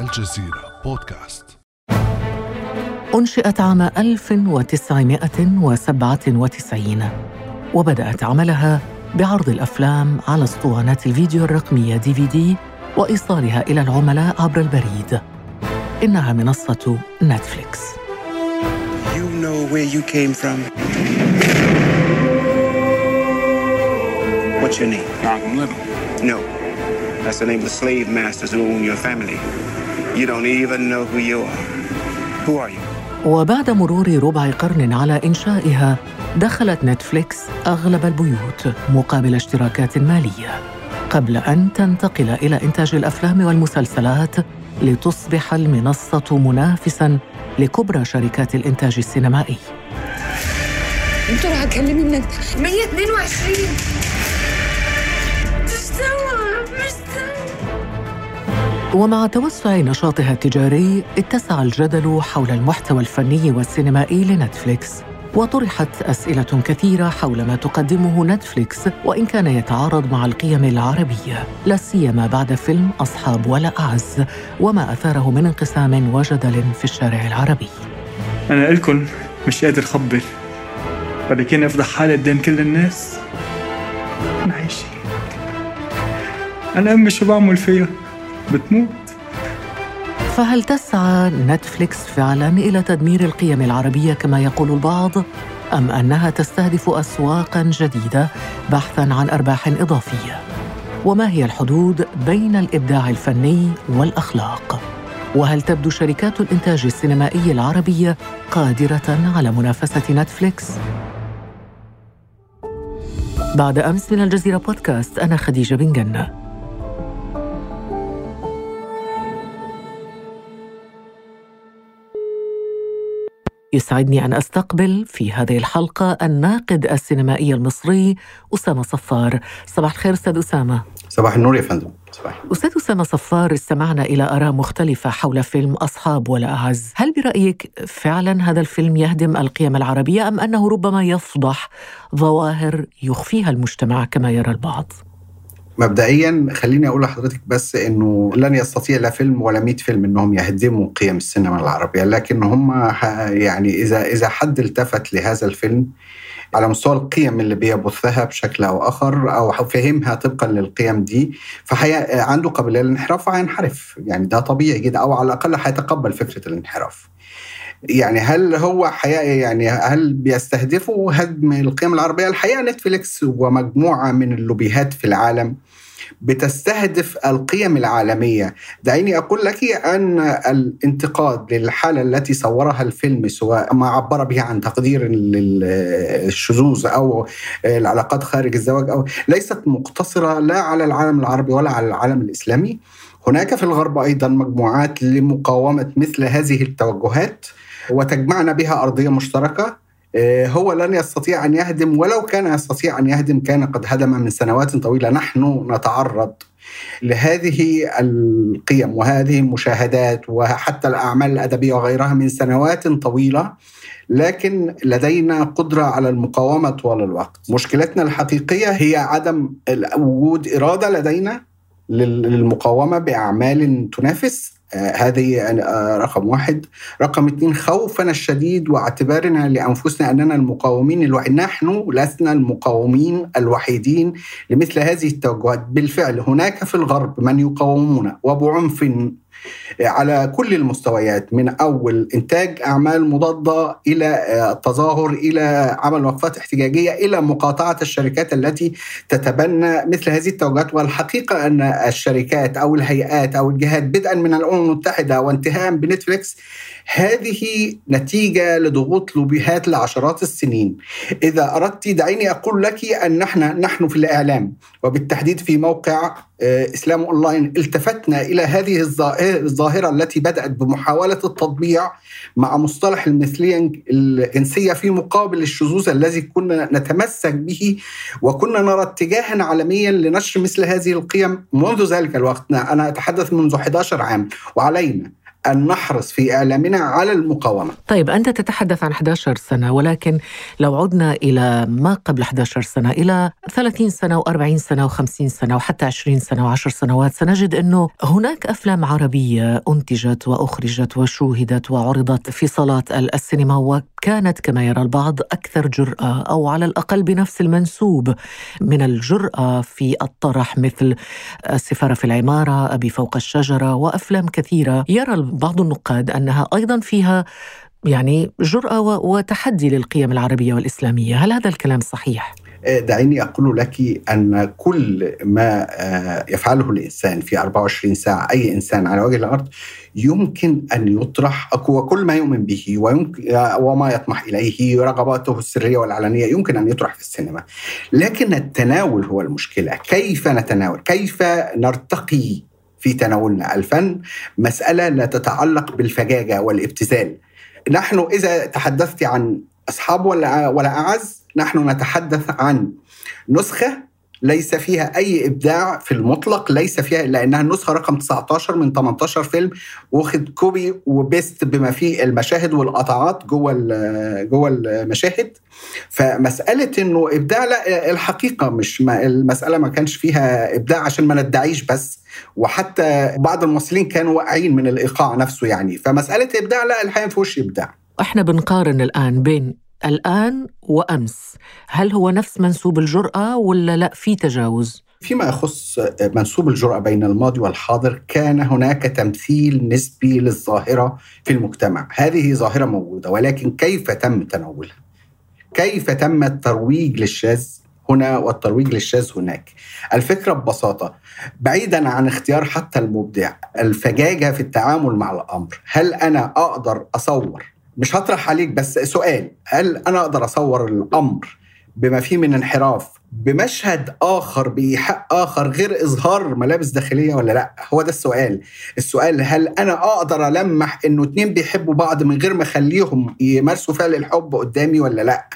الجزيرة بودكاست أنشئت عام 1997 وبدأت عملها بعرض الأفلام على أسطوانات الفيديو الرقمية دي في دي وإيصالها إلى العملاء عبر البريد إنها منصة نتفليكس You know where you came from? What's your name? Malcolm Little. No. That's the name of the slave masters who own your family. You don't even know who you are. Who are you? وبعد مرور ربع قرن على إنشائها دخلت نتفليكس أغلب البيوت مقابل اشتراكات مالية قبل أن تنتقل إلى إنتاج الأفلام والمسلسلات لتصبح المنصة منافساً لكبرى شركات الإنتاج السينمائي أنتوا راح تكلمي من 122 ومع توسع نشاطها التجاري اتسع الجدل حول المحتوى الفني والسينمائي لنتفليكس. وطرحت أسئلة كثيرة حول ما تقدمه نتفليكس وإن كان يتعارض مع القيم العربية. لا سيما بعد فيلم أصحاب ولا أعز وما أثاره من انقسام وجدل في الشارع العربي. أنا إلكن مش قادر أخبر. ولكن أفضح حالي قدام كل الناس. عايشة أنا أمي شو بعمل فيها بتموت. فهل تسعى نتفليكس فعلا إلى تدمير القيم العربية كما يقول البعض؟ أم أنها تستهدف اسواقا جديدة بحثا عن أرباح إضافية؟ وما هي الحدود بين الإبداع الفني والأخلاق؟ وهل تبدو شركات الإنتاج السينمائي العربية قادرة على منافسة نتفليكس؟ بعد أمس من الجزيرة بودكاست أنا خديجة بن جنة. يسعدني أن أستقبل في هذه الحلقة الناقد السينمائي المصري أسامة صفار. صباح الخير أستاذ أسامة. صباح النور يا فندم. صباح أستاذ أسامة صفار استمعنا إلى آراء مختلفة حول فيلم أصحاب ولا أعز. هل برأيك فعلا هذا الفيلم يهدم القيم العربية أم أنه ربما يفضح ظواهر يخفيها المجتمع كما يرى البعض؟ مبدئيا خليني أقول لحضرتك بس إنه لن يستطيع لا فيلم ولا 100 فيلم إنهم يهدموا قيم السينما العربية لكن هم يعني إذا إذا حد التفت لهذا الفيلم على مستوى القيم اللي بيبثها بشكل أو آخر أو فهمها طبقا للقيم دي فحي عنده قابلية للانحراف فهينحرف. يعني ده طبيعي جدا أو على الأقل هيتقبل فكرة الانحراف. يعني هل هو حقيقة يعني هل بيستهدفوا هدم القيم العربية؟ الحقيقة نتفليكس ومجموعة من اللوبيهات في العالم بتستهدف القيم العالمية. دعيني أقول لك أن الانتقاد للحالة التي صورها الفيلم سواء ما عبر به عن تقدير للشذوذ أو العلاقات خارج الزواج أو ليست مقتصرة لا على العالم العربي ولا على العالم الإسلامي. هناك في الغرب أيضا مجموعات لمقاومة مثل هذه التوجهات. وتجمعنا بها أرضية مشتركة آه، هو لن يستطيع أن يهدم ولو كان يستطيع أن يهدم كان قد هدم من سنوات طويلة. نحن نتعرض لهذه القيم وهذه المشاهدات وحتى الأعمال الأدبية وغيرها من سنوات طويلة لكن لدينا قدرة على المقاومة طوال الوقت. مشكلتنا الحقيقية هي عدم وجود إرادة لدينا لل- للمقاومة بأعمال تنافس. هذه آه، رقم واحد. رقم اثنين خوفنا الشديد واعتبارنا لأنفسنا أننا المقاومين الوحيد نحن لسنا المقاومين الوحيدين لمثل هذه التوجهات. بالفعل هناك في الغرب من يقاومون وبعنف على كل المستويات من أول إنتاج أعمال مضادة إلى آه، التظاهر إلى عمل وقفات احتجاجية إلى مقاطعة الشركات التي تتبنى مثل هذه التوجهات. والحقيقة أن الشركات أو الهيئات أو الجهات بدءا من الأمم المتحدة وانتهاء بنتفليكس هذه نتيجة لضغوط لوبيهات لعشرات السنين. إذا أردت دعيني أقول لك أن نحن نحن في الإعلام وبالتحديد في موقع آه، إسلام أونلاين التفتنا إلى هذه الظا- الظاهرة التي بدأت بمحاولة التطبيع مع مصطلح المثلية الجنسيه في مقابل الشذوذ الذي كنا نتمسك به وكنا نرى اتجاها عالميا لنشر مثل هذه القيم منذ ذلك الوقت. أنا أتحدث منذ 11 عام وعلينا أن نحرص في إعلامنا على المقاومة. طيب أنت تتحدث عن 11 سنة ولكن لو عدنا إلى ما قبل 11 سنة إلى 30 سنة و40 سنة و50 سنة وحتى 20 سنة و10 سنوات سنجد أنه هناك أفلام عربية أنتجت وأخرجت وشوهدت وعرضت في صالات السينما وكانت كما يرى البعض أكثر جرأة أو على الأقل بنفس المنسوب من الجرأة في الطرح مثل السفارة في العمارة أبي فوق الشجرة وأفلام كثيرة. يرى بعض النقاد أنها أيضا فيها يعني جرأة وتحدي للقيم العربية والإسلامية. هل هذا الكلام صحيح؟ دعيني أقول لك أن كل ما آه، يفعله الإنسان في 24 ساعة أي إنسان على وجه الأرض يمكن أن يطرح وكل ما يؤمن به ويمكن وما يطمح إليه رغباته السرية والعلنية يمكن أن يطرح في السينما. لكن التناول هو المشكلة. كيف نتناول؟ كيف نرتقي في تناولنا الفن مسألة لا تتعلق بالفجاجة والابتذال. نحن إذا تحدثت عن أصحاب ولا أعز نحن نتحدث عن نسخة ليس فيها أي إبداع في المطلق ليس فيها إلا أنها النسخة رقم 19 من 18 فيلم واخد copy و paste بما فيه المشاهد والقطعات جوه جوه المشاهد. فمسألة إنه إبداع لا الحقيقة مش ما المسألة ما كانش فيها إبداع عشان ما ندعيش بس. وحتى بعض الممثلين كانوا واقعين من الإيقاع نفسه يعني. فمسألة إبداع لا الحقيقة ما فيهوش إبداع. إحنا بنقارن الآن بين الآن وأمس. هل هو نفس منسوب الجرأة ولا لا؟ في تجاوز؟ فيما يخص منسوب الجرأة بين الماضي والحاضر كان هناك تمثيل نسبي للظاهرة في المجتمع. هذه ظاهرة موجودة ولكن كيف تم تناولها؟ كيف تم الترويج للشاذ هنا والترويج للشاذ هناك؟ الفكرة ببساطة بعيدا عن اختيار حتى المبدع الفجاجة في التعامل مع الأمر. هل أنا أقدر أصور مش هطرح عليك بس سؤال. هل أنا أقدر أصور الأمر بما فيه من انحراف بمشهد آخر بإيحاء آخر غير إظهار ملابس داخلية ولا لأ؟ هو ده السؤال. السؤال هل أنا أقدر ألمح إنه اتنين بيحبوا بعض من غير ما أخليهم يمارسوا فعل الحب قدامي ولا لأ؟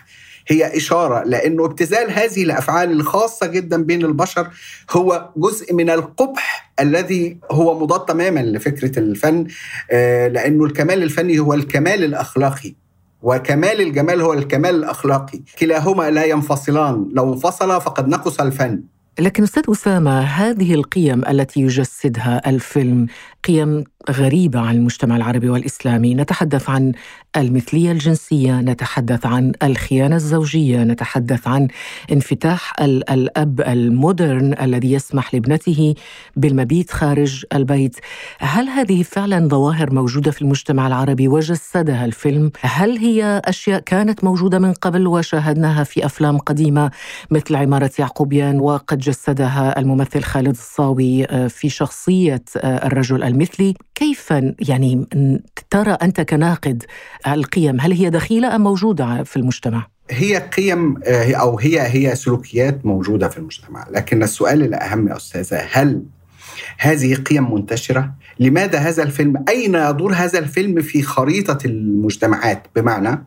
هي إشارة لأنه ابتذال هذه الأفعال الخاصة جدا بين البشر هو جزء من القبح الذي هو مضاد تماما لفكرة الفن آه، لأنه الكمال الفني هو الكمال الأخلاقي وكمال الجمال هو الكمال الأخلاقي. كلاهما لا ينفصلان لو انفصلا فقد نقص الفن. لكن أستاذ أسامة هذه القيم التي يجسدها الفيلم قيم غريبة عن المجتمع العربي والإسلامي، نتحدث عن المثلية الجنسية، نتحدث عن الخيانة الزوجية، نتحدث عن انفتاح الأب المودرن الذي يسمح لابنته بالمبيت خارج البيت. هل هذه فعلا ظواهر موجودة في المجتمع العربي وجسدها الفيلم؟ هل هي أشياء كانت موجودة من قبل وشاهدناها في أفلام قديمة مثل عمارة يعقوبيان وقد جسدها الممثل خالد الصاوي آه، في شخصية آه، الرجل المثلي؟ كيف يعني ترى أنت كناقد القيم هل هي دخيلة أم موجودة في المجتمع؟ هي قيم آه، أو هي هي سلوكيات موجودة في المجتمع، لكن السؤال الأهم يا أستاذة هل هذه قيم منتشرة؟ لماذا هذا الفيلم؟ أين يدور هذا الفيلم في خريطة المجتمعات؟ بمعنى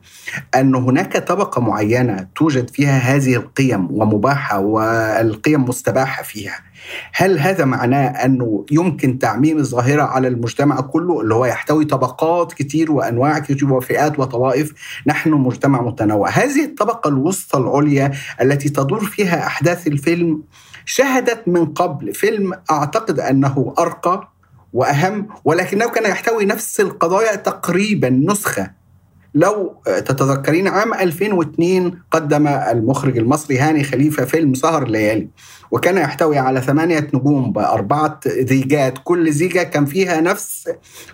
أن هناك طبقة معينة توجد فيها هذه القيم ومباحة والقيم مستباحة فيها. هل هذا معناه أنه يمكن تعميم الظاهرة على المجتمع كله اللي هو يحتوي طبقات كتير وأنواع كتير وفئات وطوائف نحن مجتمع متنوع. هذه الطبقة الوسطى العليا التي تدور فيها أحداث الفيلم شهدت من قبل. فيلم أعتقد أنه أرقى وأهم ولكنه كان يحتوي نفس القضايا تقريبا نسخة. لو تتذكرين عام 2002 قدم المخرج المصري هاني خليفة فيلم سهر الليالي وكان يحتوي على ثمانية نجوم بأربعة زيجات كل زيجة كان فيها نفس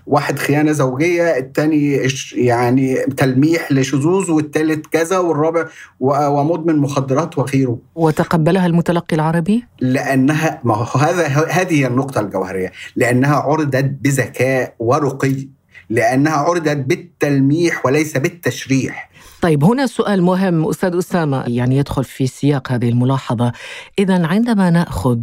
واحد خيانة زوجية الثاني يعني تلميح لشذوذ والثالث كذا والرابع ومدمن مخدرات وغيره وتقبلها المتلقي العربي؟ لأنها ما هو هذا هذه النقطة الجوهرية لأنها عرضت بذكاء ورقي لأنها عرضت بالتلميح وليس بالتشريح. طيب هنا سؤال مهم أستاذ أسامة. يعني يدخل في سياق هذه الملاحظة. إذا عندما نأخذ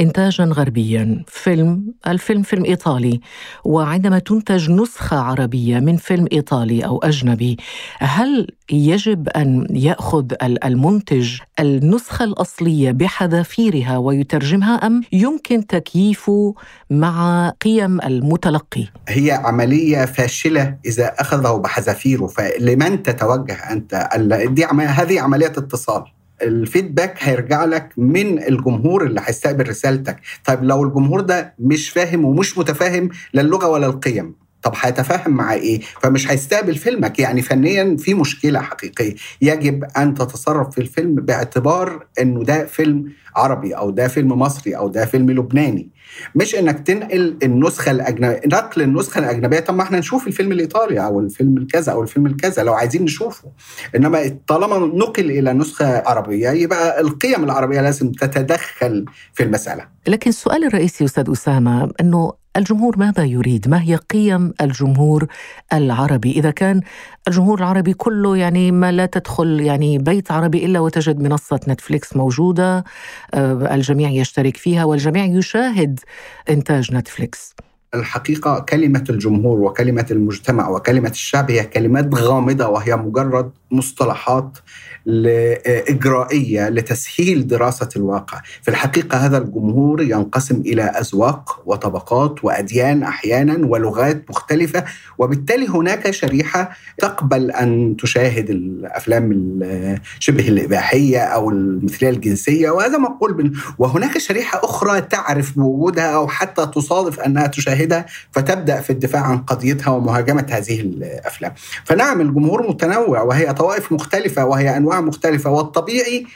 إنتاجا غربيا. فيلم الفيلم فيلم إيطالي. وعندما تنتج نسخة عربية من فيلم إيطالي أو أجنبي هل يجب أن يأخذ المنتج النسخة الأصلية بحذافيرها ويترجمها أم يمكن تكييفه مع قيم المتلقي؟ هي عملية فاشلة إذا أخذه بحذافيره فلمن تتوجه أنت؟ دي هذه عملية اتصال. الفيدباك هيرجع لك من الجمهور اللي هيستقبل رسالتك. طيب لو الجمهور ده مش فاهم ومش متفاهم لا اللغة ولا القيم طب هيتفاهم مع إيه؟ فمش هيستقبل فيلمك يعني فنيا في مشكلة حقيقية، يجب أن تتصرف في الفيلم باعتبار إنه ده فيلم عربي أو ده فيلم مصري أو ده فيلم لبناني. مش إنك تنقل النسخة الاجنبيه، نقل النسخة الأجنبية طب ما إحنا نشوف الفيلم الإيطالي أو الفيلم الكذا أو الفيلم الكذا لو عايزين نشوفه. إنما طالما نقل إلى نسخة عربية يبقى القيم العربية لازم تتدخل في المسألة. لكن السؤال الرئيسي أستاذ أسامة إنه الجمهور ماذا يريد؟ ما هي قيم الجمهور العربي؟ إذا كان الجمهور العربي كله يعني ما لا تدخل يعني بيت عربي إلا وتجد منصة نتفليكس موجودة آه، الجميع يشترك فيها والجميع يشاهد إنتاج نتفليكس الحقيقة كلمة الجمهور وكلمة المجتمع وكلمة الشعب هي كلمات غامضة وهي مجرد مصطلحات إجرائية لتسهيل دراسة الواقع. في الحقيقة هذا الجمهور ينقسم إلى أذواق وطبقات وأديان أحيانا ولغات مختلفة وبالتالي هناك شريحة تقبل أن تشاهد الأفلام شبه الإباحية أو المثلية الجنسية وهذا مقول وهناك شريحة أخرى تعرف بوجودها أو حتى تصادف أنها تشاهدها فتبدأ في الدفاع عن قضيتها ومهاجمة هذه الأفلام. فنعم الجمهور متنوع وهي طوائف مختلفة وهي أنواع مختلفة والطبيعي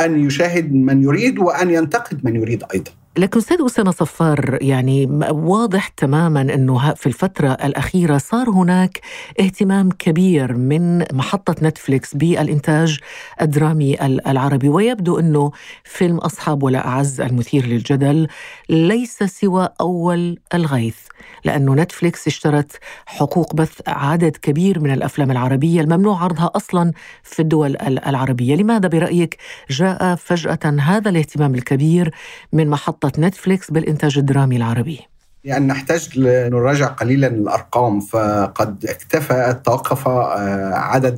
أن يشاهد من يريد وأن ينتقد من يريد أيضا. لكن أستاذ أسامة صفار يعني واضح تماما إنه في الفترة الأخيرة صار هناك اهتمام كبير من محطة نتفليكس بالإنتاج الدرامي العربي. ويبدو إنه فيلم أصحاب ولا أعز المثير للجدل ليس سوى أول الغيث لأنه نتفليكس اشترت حقوق بث عدد كبير من الأفلام العربية الممنوع عرضها أصلا في الدول العربية. لماذا برأيك جاء فجأة هذا الاهتمام الكبير من محطة نتفليكس بالإنتاج الدرامي العربي؟ يعني نحتاج نراجع قليلا الأرقام فقد اكتفى توقف آه، عدد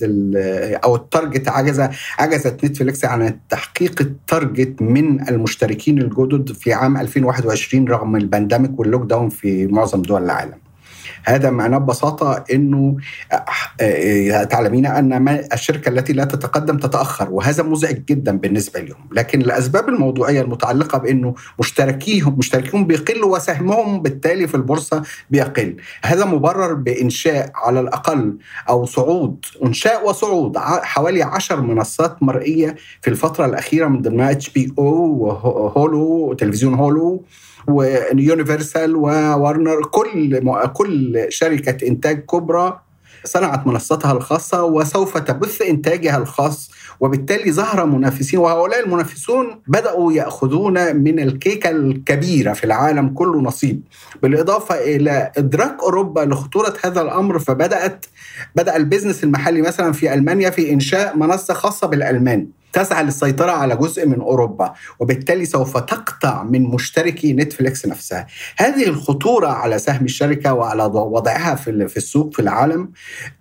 أو ال target عجز عجزت نتفليكس عن تحقيق ال target من المشتركين الجدد في عام 2021 رغم ال pandemic وال lockdown في معظم دول العالم. هذا معناه ببساطة أنه آه، آه، تعلمين أن الشركة التي لا تتقدم تتأخر وهذا مزعج جدا بالنسبة لهم. لكن الأسباب الموضوعية المتعلقة بأنه مشتركيهم مشتركيهم بيقلوا وسهمهم بالتالي في البورصة بيقل. هذا مبرر بإنشاء على الأقل أو صعود إنشاء وصعود حوالي عشر منصات مرئية في الفترة الأخيرة من ضمنها HBO و Hulu تلفزيون Hulu. و Universal و Warner كل كل شركة إنتاج كبرى صنعت منصتها الخاصة وسوف تبث إنتاجها الخاص وبالتالي ظهر منافسين وهؤلاء المنافسون بدأوا يأخذون من الكيكة الكبيرة في العالم كله نصيب. بالإضافة إلى إدراك أوروبا لخطورة هذا الأمر فبدأت بدأ ال business المحلي مثلا في ألمانيا في إنشاء منصة خاصة بالألمان. تسعى للسيطرة على جزء من أوروبا وبالتالي سوف تقطع من مشتركي نتفليكس نفسها هذه الخطورة على سهم الشركة وعلى وضعها في السوق في العالم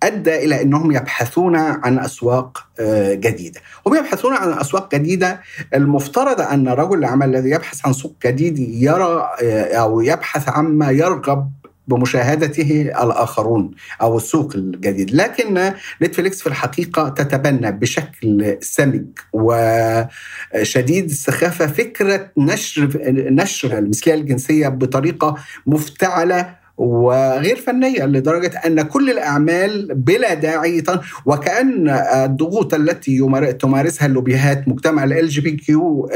أدى إلى أنهم يبحثون عن أسواق آه، جديدة. هم يبحثون عن أسواق جديدة. المفترض أن رجل العمل الذي يبحث عن سوق جديد يرى آه، أو يبحث عما يرغب بمشاهدته الآخرون أو السوق الجديد. لكن نتفليكس في الحقيقة تتبنى بشكل سمج وشديد السخافة فكرة نشر نشر المثلية الجنسية بطريقة مفتعلة وغير فنية لدرجة أن كل الأعمال بلا داعي وكأن الضغوط التي تمارسها اللوبيهات مجتمع LGBTQ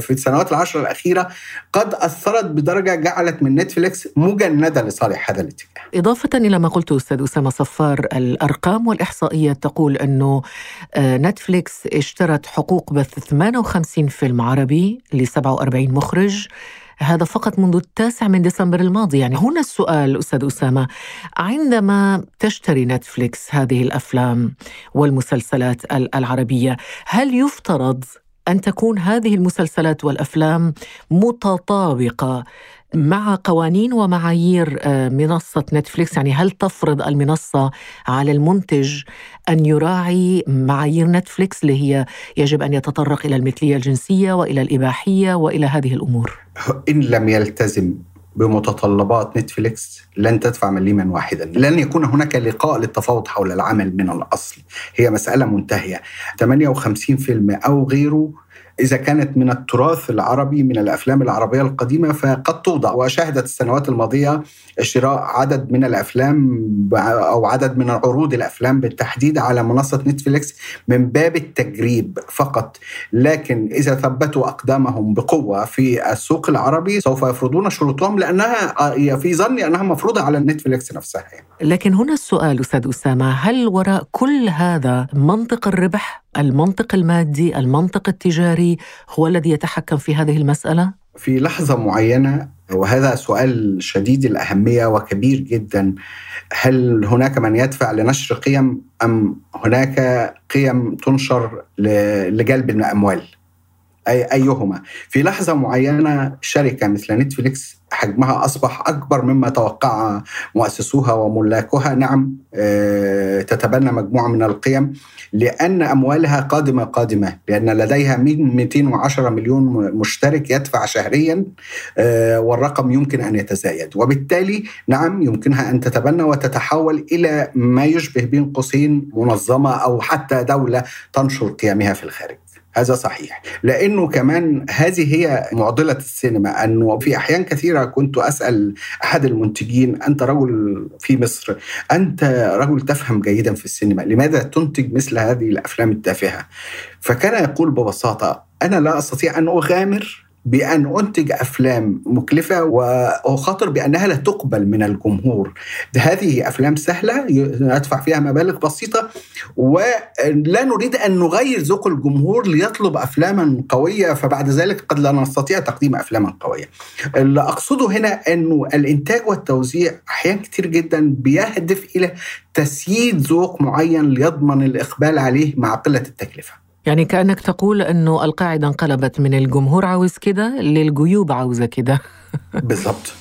في السنوات العشر الأخيرة قد أثرت بدرجة جعلت من نتفليكس مجنده لصالح هذا الاتجاه. إضافة إلى ما قلته أستاذ أسامة صفار الأرقام والاحصائيات تقول أنه آه، نتفليكس اشترت حقوق بث 58 فيلم عربي ل 47 مخرج هذا فقط منذ التاسع من ديسمبر الماضي. يعني هنا السؤال أستاذ أسامة. عندما تشتري نتفليكس هذه الأفلام والمسلسلات العربية هل يفترض أن تكون هذه المسلسلات والأفلام متطابقة مع قوانين ومعايير آه، منصة نتفليكس. يعني هل تفرض المنصة على المنتج أن يراعي معايير نتفليكس اللي هي يجب أن يتطرق إلى المثلية الجنسية وإلى الإباحية وإلى هذه الأمور؟ إن لم يلتزم بمتطلبات نتفليكس لن تدفع مليما واحدا لن يكون هناك لقاء للتفاوض حول العمل من الأصل. هي مسألة منتهية. 58 فيلم أو غيره إذا كانت من التراث العربي من الأفلام العربية القديمة فقد توضع وشهدت السنوات الماضية شراء عدد من الأفلام أو عدد من عروض الأفلام بالتحديد على منصة نتفليكس من باب التجريب فقط. لكن إذا ثبتوا أقدامهم بقوة في السوق العربي سوف يفرضون شروطهم لأنها في ظني أنها مفروضة على نتفليكس نفسها. لكن هنا السؤال أستاذ أسامة هل وراء كل هذا منطق الربح؟ المنطق المادي المنطق التجاري هو الذي يتحكم في هذه المسألة؟ في لحظة معينة وهذا سؤال شديد الأهمية وكبير جدا هل هناك من يدفع لنشر قيم أم هناك قيم تنشر لجلب الأموال؟ أي أيهما. في لحظة معينة شركة مثل نتفليكس حجمها أصبح أكبر مما توقع مؤسسوها وملاكها نعم آه، تتبنى مجموعة من القيم لأن أموالها قادمة قادمة. لأن لديها 210 مليون مشترك يدفع شهريا آه، والرقم يمكن أن يتزايد. وبالتالي نعم يمكنها أن تتبنى وتتحول إلى ما يشبه بين قوسين منظمة أو حتى دولة تنشر قيمها في الخارج. هذا صحيح. لأنه كمان هذه هي معضلة السينما انه في أحيان كثيرة كنت أسأل أحد المنتجين أنت رجل في مصر أنت رجل تفهم جيدا في السينما لماذا تنتج مثل هذه الأفلام التافهة؟ فكان يقول ببساطة أنا لا أستطيع أن أغامر بأن أنتج أفلام مكلفة وأخاطر بأنها لا تقبل من الجمهور. هذه أفلام سهلة ندفع فيها مبالغ بسيطة ولا نريد أن نغير ذوق الجمهور ليطلب أفلاما قوية فبعد ذلك قد لا نستطيع تقديم أفلاما قوية. اللي أقصده هنا أنه الإنتاج والتوزيع أحيانا كتير جدا بيهدف إلى تسييد ذوق معين ليضمن الإقبال عليه مع قلة التكلفة. يعني كأنك تقول أنه القاعدة انقلبت من الجمهور عاوز كده للجيوب عاوزة كده. بالضبط.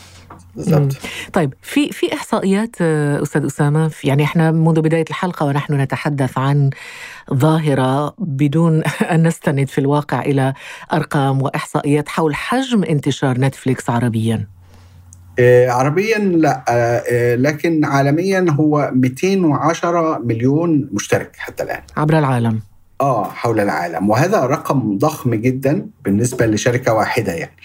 بالضبط. طيب في في إحصائيات آه، أستاذ أسامة يعني إحنا منذ بداية الحلقة ونحن نتحدث عن ظاهرة بدون أن نستند في الواقع إلى أرقام وإحصائيات حول حجم انتشار نتفليكس عربيا. آه، عربيا لا آه، لكن عالميا هو 210 مليون مشترك حتى الآن. عبر العالم. آه حول العالم. وهذا رقم ضخم جدا بالنسبة لشركة واحدة يعني.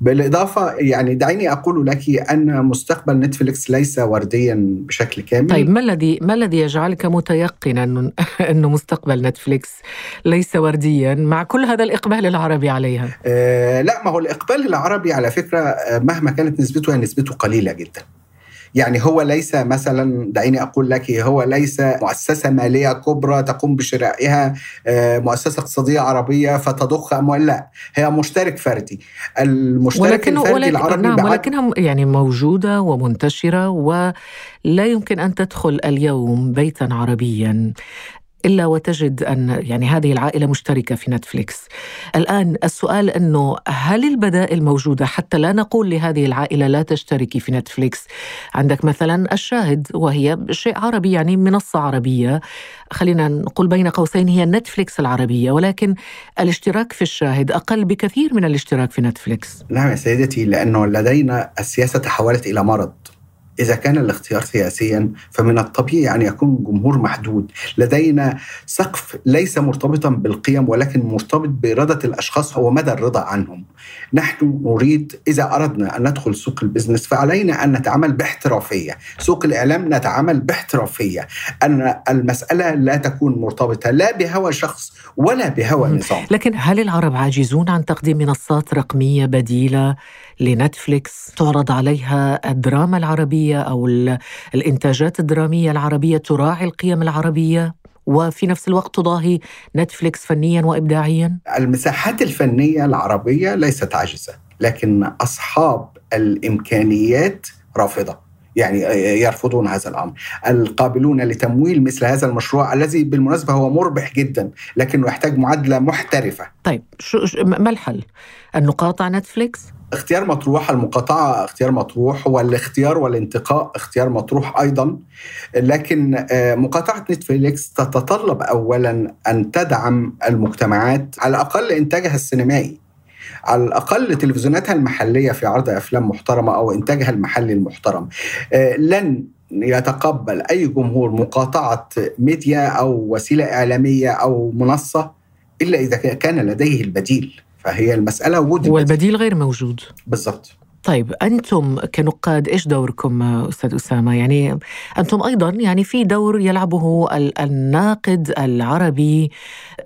بالإضافة يعني دعيني أقول لك أن مستقبل نتفليكس ليس ورديا بشكل كامل. طيب ما الذي ما الذي يجعلك متيقنا انه مستقبل نتفليكس ليس ورديا مع كل هذا الإقبال العربي عليها؟ آه لا ما هو الإقبال العربي على فكرة آه، مهما كانت نسبته هي نسبته قليلة جدا. يعني هو ليس مثلا دعيني أقول لك هو ليس مؤسسة مالية كبرى تقوم بشرائها آه، مؤسسة اقتصادية عربية فتضخ أموال لا هي مشترك فردي. المشترك ولكن الفردي ولكن العربي نعم ولكنها يعني موجودة ومنتشرة ولا يمكن أن تدخل اليوم بيتا عربيا. إلا وتجد أن يعني هذه العائلة مشتركة في نتفليكس. الآن السؤال أنه هل البدائل موجودة حتى لا نقول لهذه العائلة لا تشتركي في نتفليكس؟ عندك مثلا الشاهد وهي شيء عربي يعني منصة عربية خلينا نقول بين قوسين هي نتفليكس العربية ولكن الاشتراك في الشاهد أقل بكثير من الاشتراك في نتفليكس. نعم يا سيدتي لأنه لدينا السياسة تحولت إلى مرض. إذا كان الاختيار سياسيا فمن الطبيعي أن يكون جمهور محدود. لدينا سقف ليس مرتبطا بالقيم ولكن مرتبط بإرادة الأشخاص ومدى الرضا عنهم. نحن نريد إذا أردنا أن ندخل سوق البزنس فعلينا أن نتعامل باحترافية. سوق الإعلام نتعامل باحترافية. أن المسألة لا تكون مرتبطة لا بهوى شخص ولا بهوى نظام. لكن هل العرب عاجزون عن تقديم منصات رقمية بديلة لنتفليكس. تعرض عليها الدراما العربية أو الإنتاجات الدرامية العربية تراعي القيم العربية. وفي نفس الوقت تضاهي نتفليكس فنيا وإبداعيا؟ المساحات الفنية العربية ليست عاجزة لكن أصحاب الإمكانيات رافضة. يعني يرفضون هذا الأمر القابلون لتمويل مثل هذا المشروع الذي بالمناسبة هو مربح جدا لكنه يحتاج معادلة محترفة طيب شو ما الحل؟ أن نقاطع نتفليكس؟ اختيار مطروح المقاطعة اختيار مطروح والاختيار والانتقاء اختيار مطروح أيضا لكن آه، مقاطعة نتفليكس تتطلب أولا أن تدعم المجتمعات على الأقل إنتاجها السينمائي على الأقل تلفزيوناتها المحلية في عرض أفلام محترمة أو إنتاجها المحلي المحترم. آه، لن يتقبل أي جمهور مقاطعة ميديا أو وسيلة إعلامية أو منصة إلا إذا كان لديه البديل فهي المسألة وجود البديل. والبديل غير موجود. بالضبط. طيب أنتم كنقاد إيش دوركم أستاذ أسامة؟ يعني أنتم أيضا يعني في دور يلعبه ال- الناقد العربي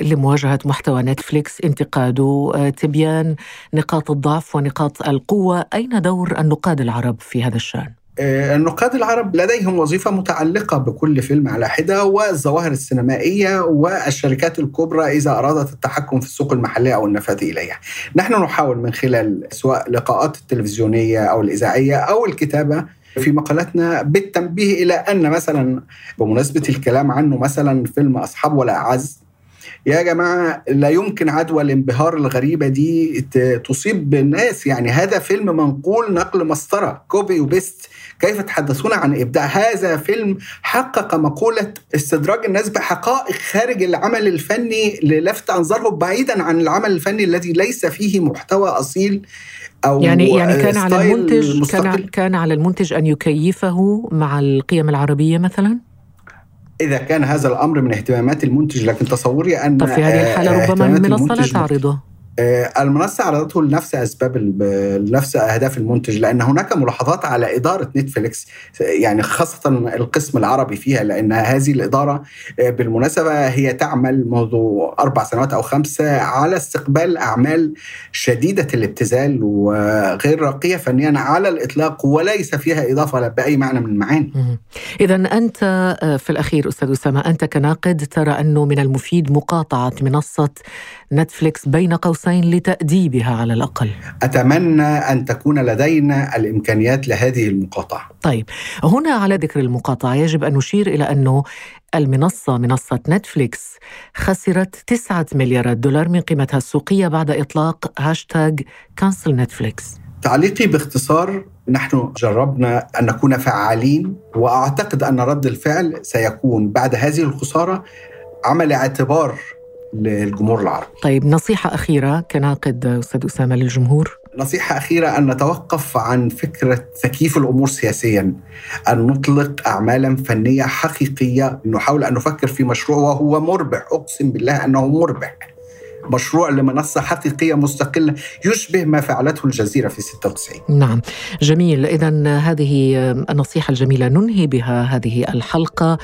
لمواجهة محتوى نتفليكس انتقاده آه، تبيان نقاط الضعف ونقاط القوة أين دور النقاد العرب في هذا الشأن؟ آه، النقاد العرب لديهم وظيفة متعلقة بكل فيلم على حدة والظواهر السينمائية والشركات الكبرى إذا أرادت التحكم في السوق المحلية أو النفاذ إليها. نحن نحاول من خلال سواء لقاءات التلفزيونية أو الإذاعية أو الكتابة في مقالاتنا بالتنبيه إلى أن مثلا بمناسبة الكلام عنه مثلا فيلم أصحاب ولا أعز يا جماعة لا يمكن عدوى الانبهار الغريبة دي تصيب بالناس يعني هذا فيلم منقول نقل مسطرة. copy و paste كيف تحدثون عن إبداع هذا فيلم حقق مقولة استدراج الناس بحقائق خارج العمل الفني للفت أنظارهم بعيدا عن العمل الفني الذي ليس فيه محتوى أصيل أو يعني يعني كان على المنتج كان مستقل. كان على المنتج أن يكيفه مع القيم العربية مثلا؟ إذا كان هذا الأمر من اهتمامات المنتج لكن تصوري أن طب في هذه آه، الحالة ربما اهتمامات المنصة لا تعرضه آه، المنصة عرضته لنفس أسباب لنفس أهداف المنتج لأن هناك ملاحظات على إدارة نتفليكس يعني خاصة القسم العربي فيها لأن هذه الإدارة آه، بالمناسبة هي تعمل منذ أربع سنوات أو خمسة على استقبال أعمال شديدة الابتذال وغير راقية فنيا على الإطلاق وليس فيها إضافة بأي معنى من المعاني. إذا أنت آه، في الأخير أستاذ أسامة أنت كناقد ترى أنه من المفيد مقاطعة منصة نتفليكس بين قوسين. لتأديبها على الأقل. أتمنى أن تكون لدينا الإمكانيات لهذه المقاطعة. طيب هنا على ذكر المقاطعة يجب أن نشير إلى أنه المنصة منصة نتفليكس خسرت تسعة مليارات دولار من قيمتها السوقية بعد إطلاق هاشتاج cancel نتفليكس. تعليقي باختصار نحن جربنا أن نكون فعالين وأعتقد أن رد الفعل سيكون بعد هذه الخسارة عمل اعتبار للجمهور العربي. طيب نصيحة أخيرة كناقد أستاذ أسامة للجمهور. نصيحة أخيرة أن نتوقف عن فكرة تكييف الأمور سياسيا أن نطلق أعمالا فنية حقيقية نحاول أن نفكر في مشروع وهو مربح. أقسم بالله أنه مربح. مشروع لمنصة حقيقية مستقلة يشبه ما فعلته الجزيرة في 96 نعم. جميل. إذا هذه النصيحة الجميلة ننهي بها هذه الحلقة.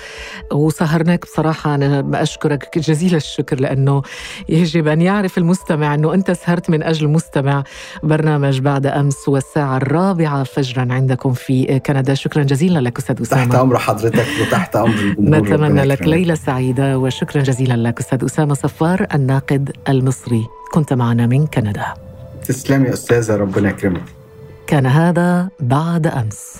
وسهرناك بصراحة. أنا أشكرك جزيل الشكر لأنه يجب أن يعرف المستمع أنه أنت سهرت من أجل مستمع برنامج بعد أمس والساعة الرابعة فجرا عندكم في كندا. شكرا جزيلا لك أستاذ أسامة. تحت أمر حضرتك وتحت أمر نتمنى لك. ليلة سعيدة وشكرا جزيلا لك أستاذ أسامة صفار الناقد المصري. كنت معنا من كندا. تسلمي يا أستاذة ربنا يكرمك. كان هذا بعد أمس.